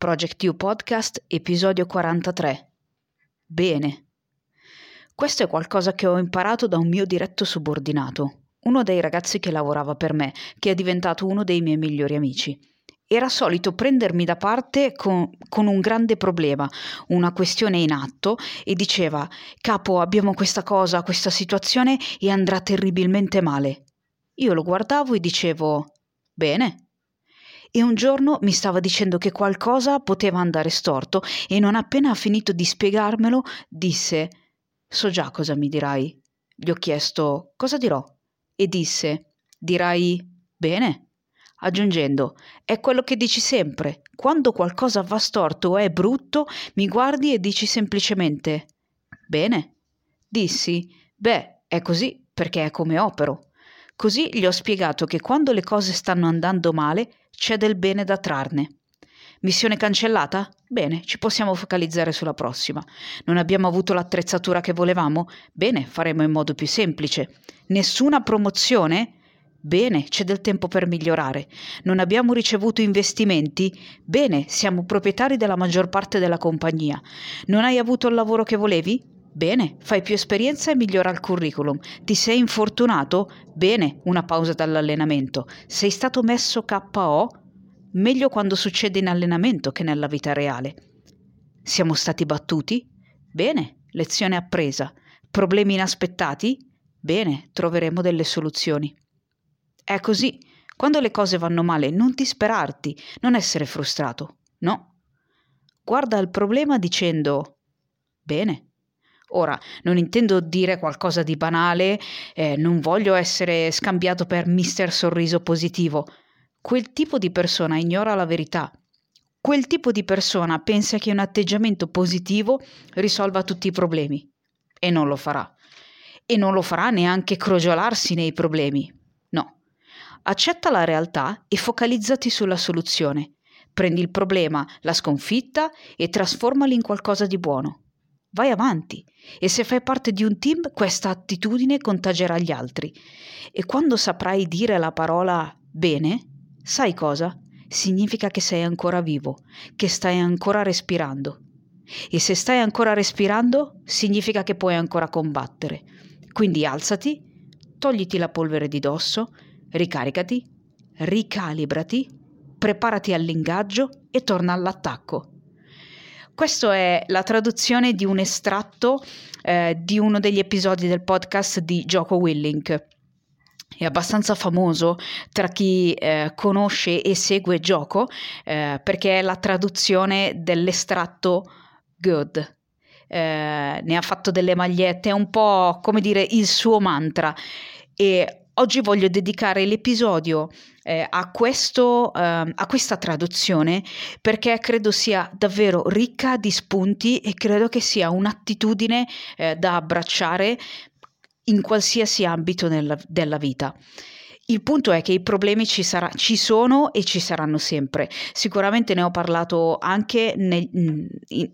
Project U Podcast, episodio 43. Bene. Questo è qualcosa che ho imparato da un mio diretto subordinato, uno dei ragazzi che lavorava per me, che è diventato uno dei miei migliori amici. Era solito prendermi da parte con, con un grande problema, una questione in atto, e diceva: Capo, abbiamo questa cosa, questa situazione e andrà terribilmente male. Io lo guardavo e dicevo: Bene, e un giorno mi stava dicendo che qualcosa poteva andare storto e non appena ha finito di spiegarmelo disse So già cosa mi dirai. Gli ho chiesto cosa dirò e disse Dirai bene? Aggiungendo È quello che dici sempre. Quando qualcosa va storto o è brutto, mi guardi e dici semplicemente Bene. Dissi Beh, è così perché è come opero. Così gli ho spiegato che quando le cose stanno andando male c'è del bene da trarne. Missione cancellata? Bene, ci possiamo focalizzare sulla prossima. Non abbiamo avuto l'attrezzatura che volevamo? Bene, faremo in modo più semplice. Nessuna promozione? Bene, c'è del tempo per migliorare. Non abbiamo ricevuto investimenti? Bene, siamo proprietari della maggior parte della compagnia. Non hai avuto il lavoro che volevi? Bene, fai più esperienza e migliora il curriculum. Ti sei infortunato? Bene, una pausa dall'allenamento. Sei stato messo KO? Meglio quando succede in allenamento che nella vita reale. Siamo stati battuti? Bene, lezione appresa. Problemi inaspettati? Bene, troveremo delle soluzioni. È così. Quando le cose vanno male, non disperarti, non essere frustrato. No. Guarda il problema dicendo bene. Ora, non intendo dire qualcosa di banale, eh, non voglio essere scambiato per mister sorriso positivo. Quel tipo di persona ignora la verità. Quel tipo di persona pensa che un atteggiamento positivo risolva tutti i problemi. E non lo farà. E non lo farà neanche crogiolarsi nei problemi. No. Accetta la realtà e focalizzati sulla soluzione. Prendi il problema, la sconfitta e trasformali in qualcosa di buono. Vai avanti e se fai parte di un team questa attitudine contagerà gli altri. E quando saprai dire la parola bene, sai cosa? Significa che sei ancora vivo, che stai ancora respirando. E se stai ancora respirando, significa che puoi ancora combattere. Quindi alzati, togliti la polvere di dosso, ricaricati, ricalibrati, preparati all'ingaggio e torna all'attacco. Questa è la traduzione di un estratto eh, di uno degli episodi del podcast di Gioco Willink. È abbastanza famoso tra chi eh, conosce e segue Gioco eh, perché è la traduzione dell'estratto Good. Eh, ne ha fatto delle magliette, è un po' come dire il suo mantra. E Oggi voglio dedicare l'episodio eh, a, questo, eh, a questa traduzione perché credo sia davvero ricca di spunti e credo che sia un'attitudine eh, da abbracciare in qualsiasi ambito nella, della vita. Il punto è che i problemi ci, sarà, ci, sono e ci saranno sempre. Sicuramente ne ho parlato anche nel,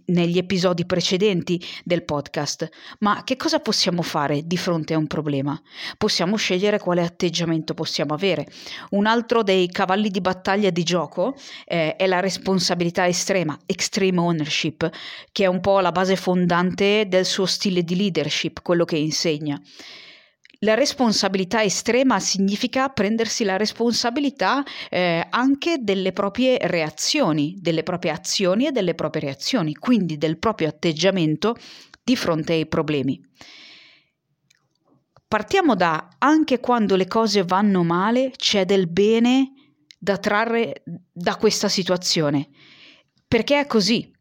negli episodi precedenti del podcast, ma che cosa possiamo fare di fronte a un problema? Possiamo scegliere quale atteggiamento possiamo avere. Un altro dei cavalli di battaglia di gioco eh, è la responsabilità estrema, extreme ownership, che è un po' la base fondante del suo stile di leadership, quello che insegna. La responsabilità estrema significa prendersi la responsabilità eh, anche delle proprie reazioni, delle proprie azioni e delle proprie reazioni, quindi del proprio atteggiamento di fronte ai problemi. Partiamo da anche quando le cose vanno male c'è del bene da trarre da questa situazione, perché è così.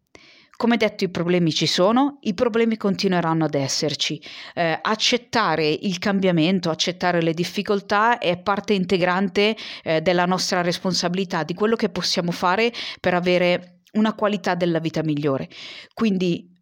Come detto, i problemi ci sono, i problemi continueranno ad esserci. Eh, accettare il cambiamento, accettare le difficoltà è parte integrante eh, della nostra responsabilità, di quello che possiamo fare per avere una qualità della vita migliore. Quindi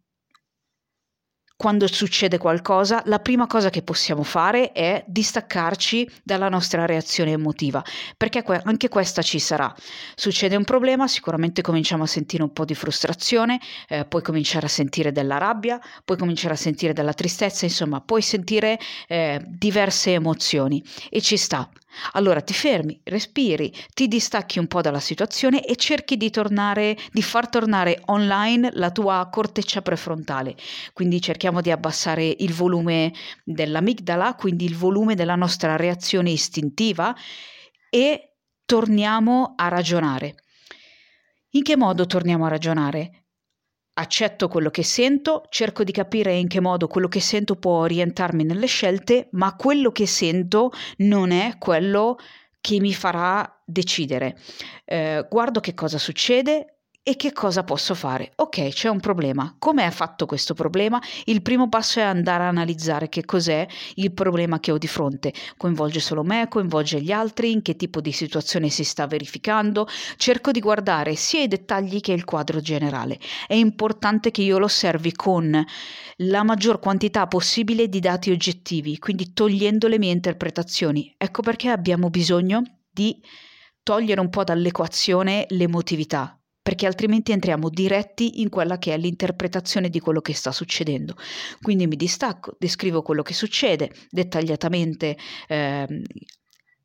quando succede qualcosa, la prima cosa che possiamo fare è distaccarci dalla nostra reazione emotiva, perché anche questa ci sarà. Succede un problema, sicuramente cominciamo a sentire un po' di frustrazione, eh, puoi cominciare a sentire della rabbia, puoi cominciare a sentire della tristezza, insomma, puoi sentire eh, diverse emozioni e ci sta. Allora ti fermi, respiri, ti distacchi un po' dalla situazione e cerchi di tornare, di far tornare online la tua corteccia prefrontale. Quindi cerchiamo di abbassare il volume dell'amigdala, quindi il volume della nostra reazione istintiva e torniamo a ragionare. In che modo torniamo a ragionare? Accetto quello che sento, cerco di capire in che modo quello che sento può orientarmi nelle scelte, ma quello che sento non è quello che mi farà decidere. Eh, guardo che cosa succede, e che cosa posso fare? Ok, c'è un problema. Come è fatto questo problema? Il primo passo è andare a analizzare che cos'è il problema che ho di fronte. Coinvolge solo me, coinvolge gli altri, in che tipo di situazione si sta verificando. Cerco di guardare sia i dettagli che il quadro generale. È importante che io lo osservi con la maggior quantità possibile di dati oggettivi, quindi togliendo le mie interpretazioni. Ecco perché abbiamo bisogno di togliere un po' dall'equazione l'emotività perché altrimenti entriamo diretti in quella che è l'interpretazione di quello che sta succedendo. Quindi mi distacco, descrivo quello che succede dettagliatamente. Eh,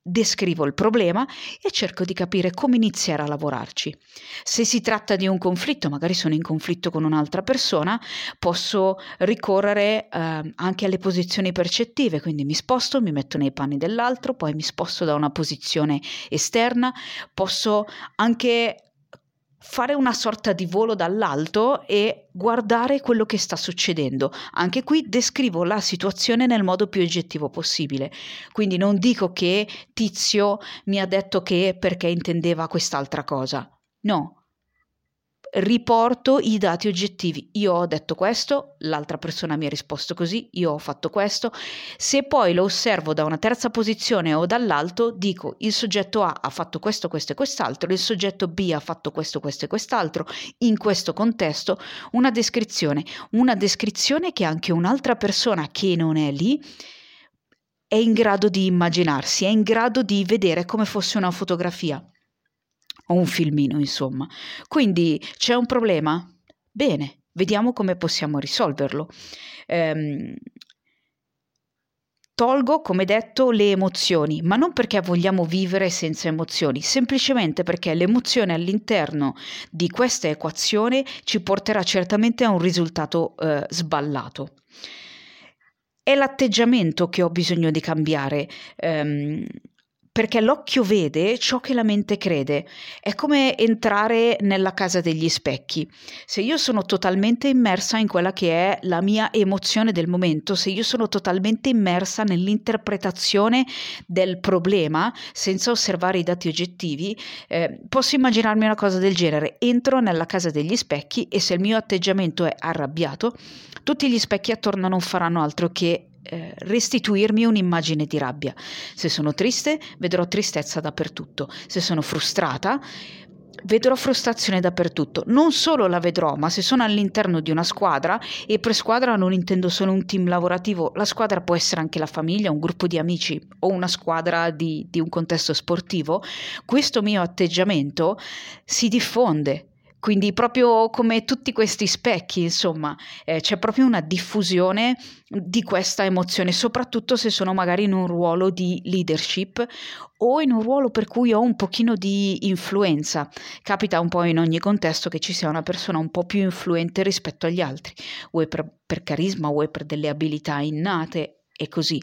descrivo il problema e cerco di capire come iniziare a lavorarci. Se si tratta di un conflitto, magari sono in conflitto con un'altra persona, posso ricorrere eh, anche alle posizioni percettive, quindi mi sposto, mi metto nei panni dell'altro, poi mi sposto da una posizione esterna, posso anche fare una sorta di volo dall'alto e guardare quello che sta succedendo. Anche qui descrivo la situazione nel modo più oggettivo possibile. Quindi non dico che Tizio mi ha detto che perché intendeva quest'altra cosa. No, riporto i dati oggettivi. Io ho detto questo, l'altra persona mi ha risposto così, io ho fatto questo. Se poi lo osservo da una terza posizione o dall'alto, dico il soggetto A ha fatto questo, questo e quest'altro, il soggetto B ha fatto questo, questo e quest'altro, in questo contesto una descrizione, una descrizione che anche un'altra persona che non è lì è in grado di immaginarsi, è in grado di vedere come fosse una fotografia o un filmino, insomma. Quindi c'è un problema? Bene, vediamo come possiamo risolverlo. Ehm, tolgo, come detto, le emozioni, ma non perché vogliamo vivere senza emozioni, semplicemente perché l'emozione all'interno di questa equazione ci porterà certamente a un risultato eh, sballato. È l'atteggiamento che ho bisogno di cambiare. Um, perché l'occhio vede ciò che la mente crede. È come entrare nella casa degli specchi. Se io sono totalmente immersa in quella che è la mia emozione del momento, se io sono totalmente immersa nell'interpretazione del problema senza osservare i dati oggettivi, eh, posso immaginarmi una cosa del genere. Entro nella casa degli specchi e se il mio atteggiamento è arrabbiato, tutti gli specchi attorno non faranno altro che eh, restituirmi un'immagine di rabbia. Se sono triste, vedrò tristezza dappertutto. Se sono frustrata, vedrò frustrazione dappertutto. Non solo la vedrò, ma se sono all'interno di una squadra, e per squadra non intendo solo un team lavorativo, la squadra può essere anche la famiglia, un gruppo di amici o una squadra di, di un contesto sportivo, questo mio atteggiamento si diffonde quindi proprio come tutti questi specchi, insomma, eh, c'è proprio una diffusione di questa emozione, soprattutto se sono magari in un ruolo di leadership o in un ruolo per cui ho un pochino di influenza. Capita un po' in ogni contesto che ci sia una persona un po' più influente rispetto agli altri, o per, per carisma, o per delle abilità innate e così.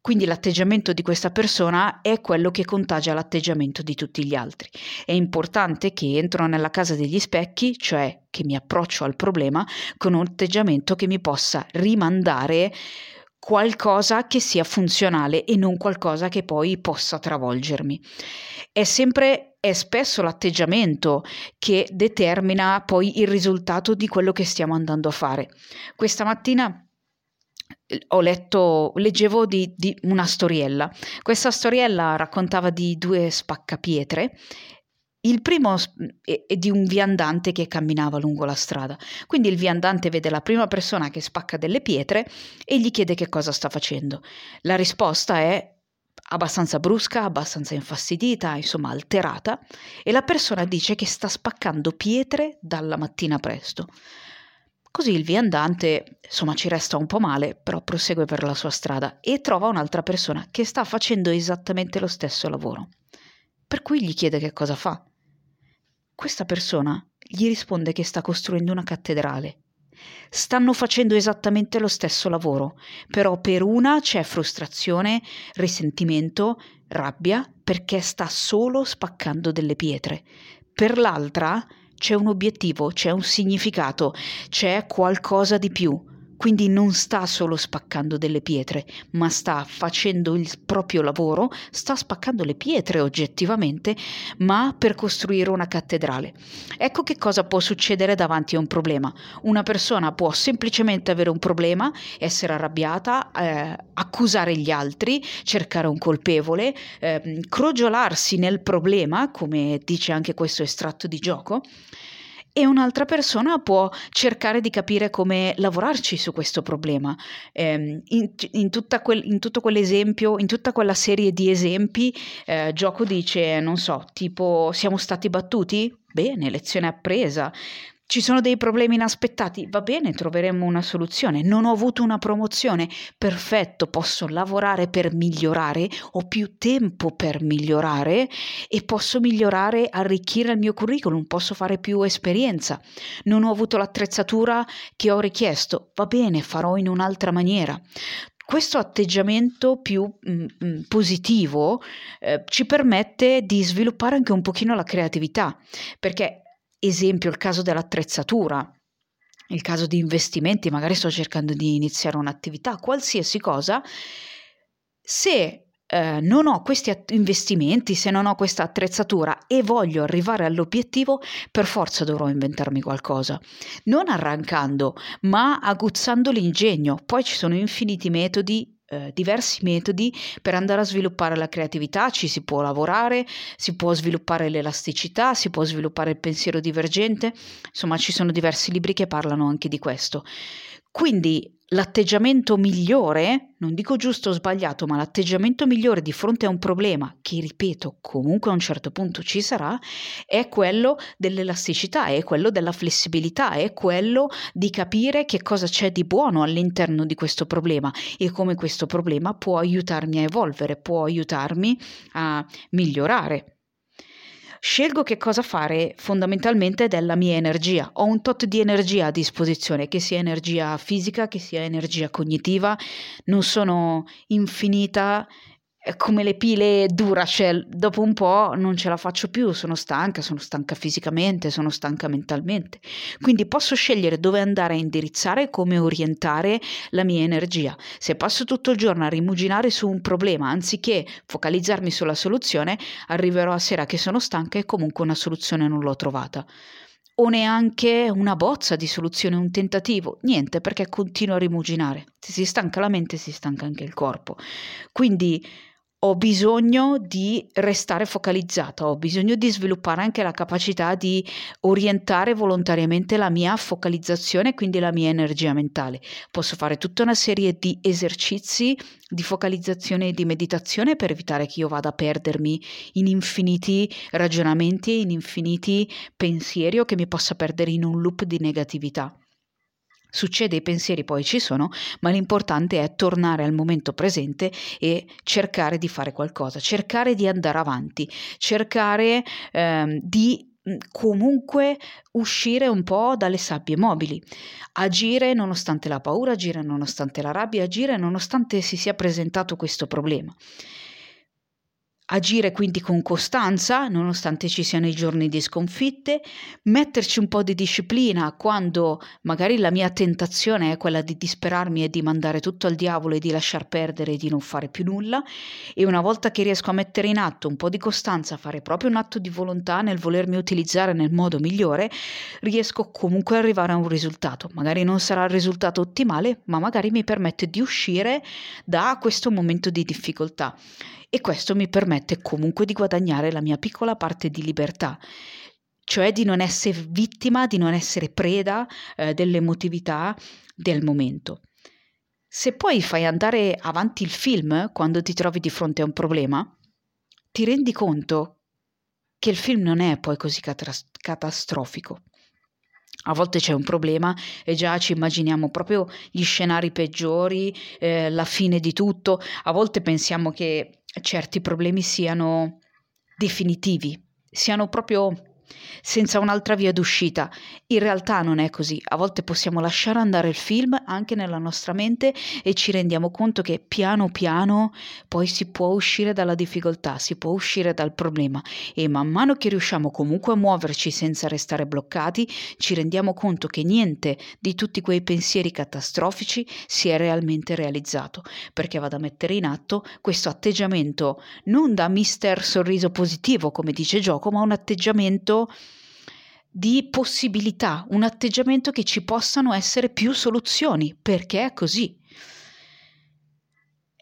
Quindi l'atteggiamento di questa persona è quello che contagia l'atteggiamento di tutti gli altri. È importante che entro nella casa degli specchi, cioè che mi approccio al problema con un atteggiamento che mi possa rimandare qualcosa che sia funzionale e non qualcosa che poi possa travolgermi. È sempre è spesso l'atteggiamento che determina poi il risultato di quello che stiamo andando a fare. Questa mattina ho letto, leggevo di, di, una storiella. Questa storiella raccontava di due spaccapietre. Il primo è di un viandante che camminava lungo la strada. Quindi il viandante vede la prima persona che spacca delle pietre e gli chiede che cosa sta facendo. La risposta è abbastanza brusca, abbastanza infastidita, insomma alterata, e la persona dice che sta spaccando pietre dalla mattina presto. Così il viandante, insomma, ci resta un po' male, però prosegue per la sua strada e trova un'altra persona che sta facendo esattamente lo stesso lavoro. Per cui gli chiede che cosa fa. Questa persona gli risponde che sta costruendo una cattedrale. Stanno facendo esattamente lo stesso lavoro, però per una c'è frustrazione, risentimento, rabbia perché sta solo spaccando delle pietre. Per l'altra c'è un obiettivo, c'è un significato, c'è qualcosa di più. Quindi non sta solo spaccando delle pietre, ma sta facendo il proprio lavoro, sta spaccando le pietre oggettivamente, ma per costruire una cattedrale. Ecco che cosa può succedere davanti a un problema. Una persona può semplicemente avere un problema, essere arrabbiata, eh, accusare gli altri, cercare un colpevole, eh, crogiolarsi nel problema, come dice anche questo estratto di gioco e un'altra persona può cercare di capire come lavorarci su questo problema. Eh, in, in, quel, in, tutto quell'esempio, in tutta quella serie di esempi, eh, Gioco dice, non so, tipo siamo stati battuti? Bene, lezione appresa. Ci sono dei problemi inaspettati? Va bene, troveremo una soluzione. Non ho avuto una promozione? Perfetto, posso lavorare per migliorare, ho più tempo per migliorare e posso migliorare, arricchire il mio curriculum, posso fare più esperienza. Non ho avuto l'attrezzatura che ho richiesto? Va bene, farò in un'altra maniera questo atteggiamento più mh, mh, positivo eh, ci permette di sviluppare anche un pochino la creatività, perché esempio il caso dell'attrezzatura, il caso di investimenti, magari sto cercando di iniziare un'attività, qualsiasi cosa, se eh, non ho questi investimenti, se non ho questa attrezzatura e voglio arrivare all'obiettivo, per forza dovrò inventarmi qualcosa. Non arrancando, ma aguzzando l'ingegno. Poi ci sono infiniti metodi eh, diversi metodi per andare a sviluppare la creatività, ci si può lavorare, si può sviluppare l'elasticità, si può sviluppare il pensiero divergente, insomma ci sono diversi libri che parlano anche di questo. Quindi l'atteggiamento migliore, non dico giusto o sbagliato, ma l'atteggiamento migliore di fronte a un problema, che ripeto comunque a un certo punto ci sarà, è quello dell'elasticità, è quello della flessibilità, è quello di capire che cosa c'è di buono all'interno di questo problema e come questo problema può aiutarmi a evolvere, può aiutarmi a migliorare scelgo che cosa fare fondamentalmente della mia energia. Ho un tot di energia a disposizione, che sia energia fisica, che sia energia cognitiva, non sono infinita come le pile Duracell, dopo un po' non ce la faccio più, sono stanca, sono stanca fisicamente, sono stanca mentalmente. Quindi posso scegliere dove andare a indirizzare e come orientare la mia energia. Se passo tutto il giorno a rimuginare su un problema anziché focalizzarmi sulla soluzione, arriverò a sera che sono stanca e comunque una soluzione non l'ho trovata o neanche una bozza di soluzione, un tentativo, niente perché continuo a rimuginare. Se si stanca la mente si stanca anche il corpo. Quindi ho bisogno di restare focalizzata, ho bisogno di sviluppare anche la capacità di orientare volontariamente la mia focalizzazione, quindi la mia energia mentale. Posso fare tutta una serie di esercizi di focalizzazione e di meditazione per evitare che io vada a perdermi in infiniti ragionamenti in infiniti pensieri o che mi possa perdere in un loop di negatività. Succede, i pensieri poi ci sono, ma l'importante è tornare al momento presente e cercare di fare qualcosa, cercare di andare avanti, cercare ehm, di mm, comunque uscire un po' dalle sabbie mobili, agire nonostante la paura, agire nonostante la rabbia, agire nonostante si sia presentato questo problema. Agire quindi con costanza, nonostante ci siano i giorni di sconfitte, metterci un po' di disciplina quando magari la mia tentazione è quella di disperarmi e di mandare tutto al diavolo e di lasciar perdere e di non fare più nulla, e una volta che riesco a mettere in atto un po' di costanza, fare proprio un atto di volontà nel volermi utilizzare nel modo migliore, riesco comunque ad arrivare a un risultato. Magari non sarà il risultato ottimale, ma magari mi permette di uscire da questo momento di difficoltà e questo mi permette comunque di guadagnare la mia piccola parte di libertà cioè di non essere vittima, di non essere preda eh, dell'emotività del momento. Se poi fai andare avanti il film quando ti trovi di fronte a un problema, ti rendi conto che il film non è poi così catastrofico. A volte c'è un problema e già ci immaginiamo proprio gli scenari peggiori, eh, la fine di tutto. A volte pensiamo che certi problemi siano definitivi, siano proprio senza un'altra via d'uscita. In realtà non è così, a volte possiamo lasciare andare il film anche nella nostra mente e ci rendiamo conto che piano piano poi si può uscire dalla difficoltà, si può uscire dal problema. E man mano che riusciamo comunque a muoverci senza restare bloccati, ci rendiamo conto che niente di tutti quei pensieri catastrofici si è realmente realizzato, perché vado a mettere in atto questo atteggiamento non da mister sorriso positivo come dice Gioco, ma un atteggiamento di possibilità, un atteggiamento che ci possano essere più soluzioni, perché è così.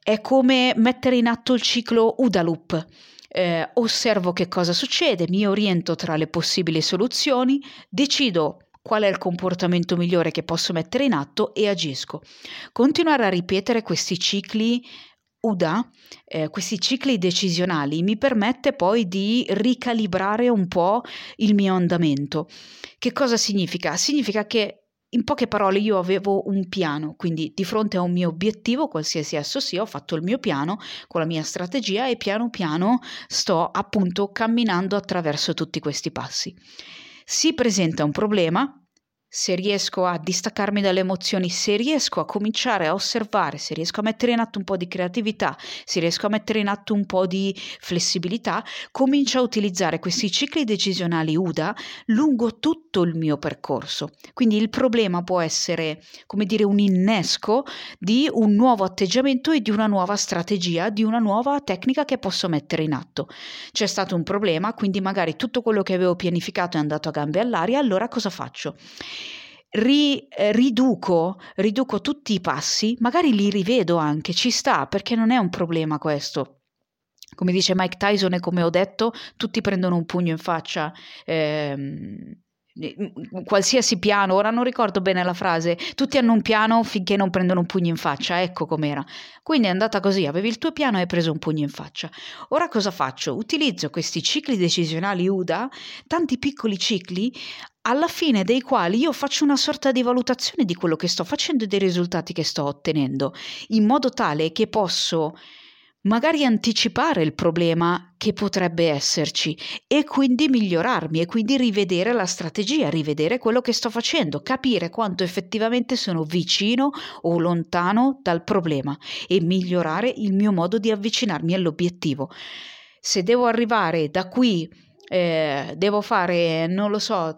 È come mettere in atto il ciclo UDA loop. Eh, osservo che cosa succede, mi oriento tra le possibili soluzioni, decido qual è il comportamento migliore che posso mettere in atto e agisco. Continuare a ripetere questi cicli UDA, eh, questi cicli decisionali, mi permette poi di ricalibrare un po' il mio andamento. Che cosa significa? Significa che in poche parole io avevo un piano, quindi di fronte a un mio obiettivo, qualsiasi esso sia, ho fatto il mio piano con la mia strategia e piano piano sto appunto camminando attraverso tutti questi passi. Si presenta un problema, se riesco a distaccarmi dalle emozioni, se riesco a cominciare a osservare, se riesco a mettere in atto un po' di creatività, se riesco a mettere in atto un po' di flessibilità, comincio a utilizzare questi cicli decisionali UDA lungo tutto il mio percorso. Quindi il problema può essere, come dire, un innesco di un nuovo atteggiamento e di una nuova strategia, di una nuova tecnica che posso mettere in atto. C'è stato un problema, quindi magari tutto quello che avevo pianificato è andato a gambe all'aria, allora cosa faccio? Ri, eh, riduco, riduco tutti i passi, magari li rivedo anche, ci sta, perché non è un problema questo. Come dice Mike Tyson e come ho detto, tutti prendono un pugno in faccia. Ehm, qualsiasi piano, ora non ricordo bene la frase, tutti hanno un piano finché non prendono un pugno in faccia, ecco com'era. Quindi è andata così, avevi il tuo piano e hai preso un pugno in faccia. Ora cosa faccio? Utilizzo questi cicli decisionali UDA, tanti piccoli cicli, alla fine dei quali io faccio una sorta di valutazione di quello che sto facendo e dei risultati che sto ottenendo, in modo tale che posso magari anticipare il problema che potrebbe esserci e quindi migliorarmi e quindi rivedere la strategia, rivedere quello che sto facendo, capire quanto effettivamente sono vicino o lontano dal problema e migliorare il mio modo di avvicinarmi all'obiettivo. Se devo arrivare da qui, eh, devo fare, non lo so,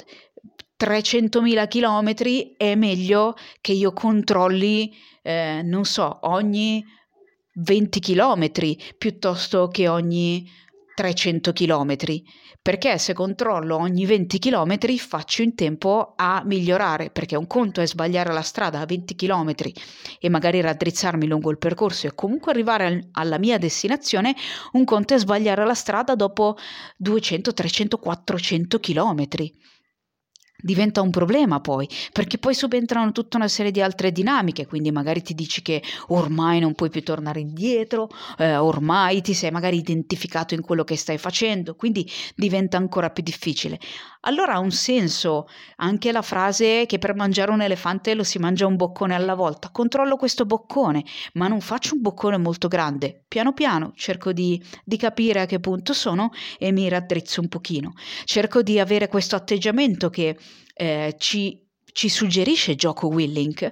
300.000 km, è meglio che io controlli, eh, non so, ogni 20 km piuttosto che ogni 300 km, perché se controllo ogni 20 km faccio in tempo a migliorare, perché un conto è sbagliare la strada a 20 km e magari raddrizzarmi lungo il percorso e comunque arrivare alla mia destinazione, un conto è sbagliare la strada dopo 200, 300, 400 km diventa un problema poi, perché poi subentrano tutta una serie di altre dinamiche, quindi magari ti dici che ormai non puoi più tornare indietro, eh, ormai ti sei magari identificato in quello che stai facendo, quindi diventa ancora più difficile. Allora ha un senso anche la frase che per mangiare un elefante lo si mangia un boccone alla volta. Controllo questo boccone, ma non faccio un boccone molto grande. Piano piano cerco di, di capire a che punto sono e mi raddrizzo un pochino. Cerco di avere questo atteggiamento che eh, ci, ci suggerisce Gioco Willink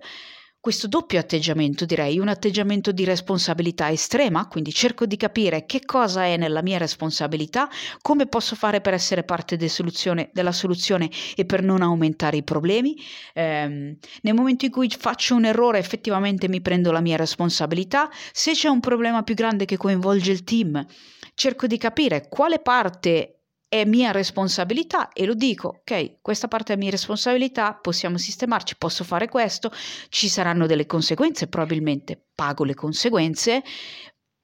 questo doppio atteggiamento, direi, un atteggiamento di responsabilità estrema, quindi cerco di capire che cosa è nella mia responsabilità, come posso fare per essere parte de soluzione, della soluzione e per non aumentare i problemi. Eh, nel momento in cui faccio un errore, effettivamente mi prendo la mia responsabilità. Se c'è un problema più grande che coinvolge il team, cerco di capire quale parte è mia responsabilità e lo dico, ok, questa parte è mia responsabilità, possiamo sistemarci, posso fare questo, ci saranno delle conseguenze, probabilmente pago le conseguenze,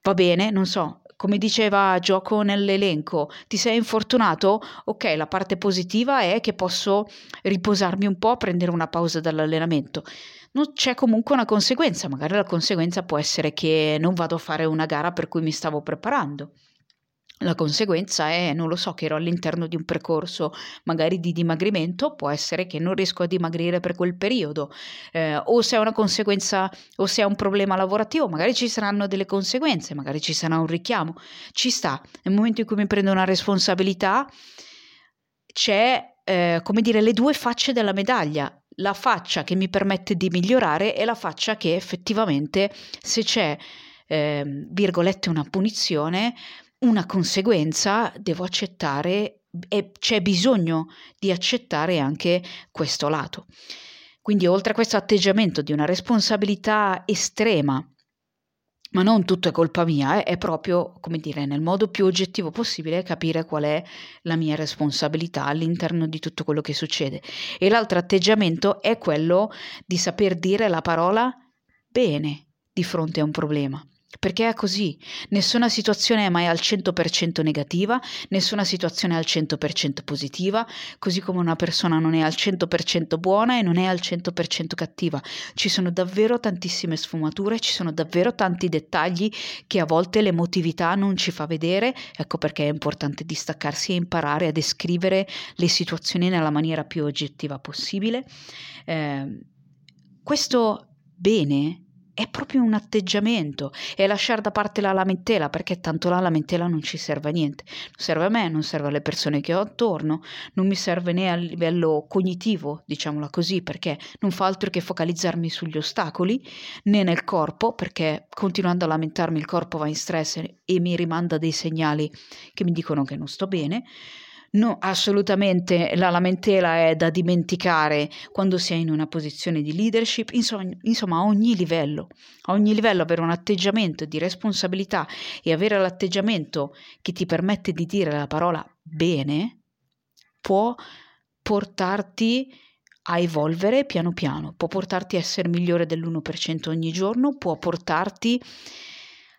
va bene, non so, come diceva gioco nell'elenco, ti sei infortunato? Ok, la parte positiva è che posso riposarmi un po', prendere una pausa dall'allenamento. Non c'è comunque una conseguenza, magari la conseguenza può essere che non vado a fare una gara per cui mi stavo preparando. La conseguenza è, non lo so, che ero all'interno di un percorso magari di dimagrimento, può essere che non riesco a dimagrire per quel periodo, eh, o se è una conseguenza o se è un problema lavorativo, magari ci saranno delle conseguenze, magari ci sarà un richiamo. Ci sta, nel momento in cui mi prendo una responsabilità, c'è, eh, come dire, le due facce della medaglia. La faccia che mi permette di migliorare e la faccia che effettivamente, se c'è, eh, virgolette, una punizione, una conseguenza, devo accettare e c'è bisogno di accettare anche questo lato. Quindi oltre a questo atteggiamento di una responsabilità estrema, ma non tutto è colpa mia, eh, è proprio, come dire, nel modo più oggettivo possibile capire qual è la mia responsabilità all'interno di tutto quello che succede. E l'altro atteggiamento è quello di saper dire la parola bene di fronte a un problema. Perché è così, nessuna situazione è mai al 100% negativa, nessuna situazione è al 100% positiva, così come una persona non è al 100% buona e non è al 100% cattiva. Ci sono davvero tantissime sfumature, ci sono davvero tanti dettagli che a volte l'emotività non ci fa vedere, ecco perché è importante distaccarsi e imparare a descrivere le situazioni nella maniera più oggettiva possibile. Eh, questo bene è proprio un atteggiamento, è lasciare da parte la lamentela, perché tanto la lamentela non ci serve a niente, non serve a me, non serve alle persone che ho attorno, non mi serve né a livello cognitivo, diciamola così, perché non fa altro che focalizzarmi sugli ostacoli, né nel corpo, perché continuando a lamentarmi il corpo va in stress e mi rimanda dei segnali che mi dicono che non sto bene, No, assolutamente la lamentela è da dimenticare quando si è in una posizione di leadership, insomma, a ogni livello, a ogni livello avere un atteggiamento di responsabilità e avere l'atteggiamento che ti permette di dire la parola bene può portarti a evolvere piano piano, può portarti a essere migliore dell'1% ogni giorno, può portarti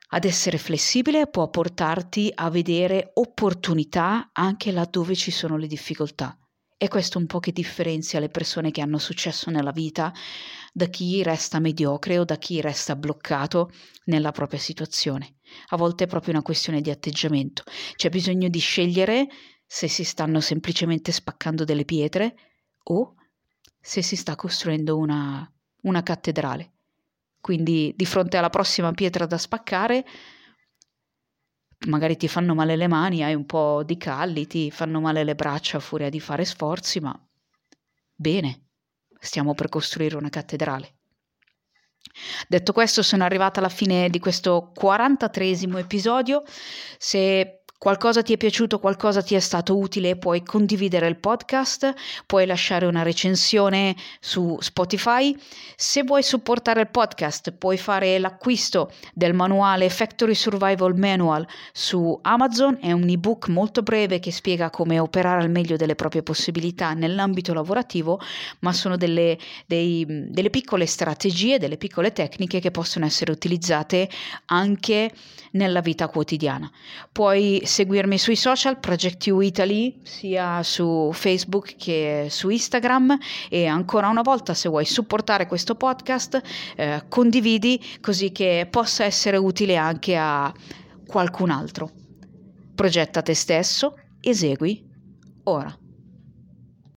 ad essere flessibile può portarti a vedere opportunità anche laddove ci sono le difficoltà. E questo un po' che differenzia le persone che hanno successo nella vita da chi resta mediocre o da chi resta bloccato nella propria situazione. A volte è proprio una questione di atteggiamento. C'è bisogno di scegliere se si stanno semplicemente spaccando delle pietre o se si sta costruendo una, una cattedrale. Quindi di fronte alla prossima pietra da spaccare, magari ti fanno male le mani, hai un po' di calli, ti fanno male le braccia a furia di fare sforzi, ma bene, stiamo per costruire una cattedrale. Detto questo, sono arrivata alla fine di questo 43 episodio. Se qualcosa ti è piaciuto, qualcosa ti è stato utile, puoi condividere il podcast, puoi lasciare una recensione su Spotify. Se vuoi supportare il podcast, puoi fare l'acquisto del manuale Factory Survival Manual su Amazon, è un ebook molto breve che spiega come operare al meglio delle proprie possibilità nell'ambito lavorativo, ma sono delle, dei, delle piccole strategie, delle piccole tecniche che possono essere utilizzate anche nella vita quotidiana. Puoi seguirmi sui social, Project You Italy, sia su Facebook che su Instagram e ancora una volta se vuoi supportare questo podcast eh, condividi così che possa essere utile anche a qualcun altro. Progetta te stesso, esegui ora.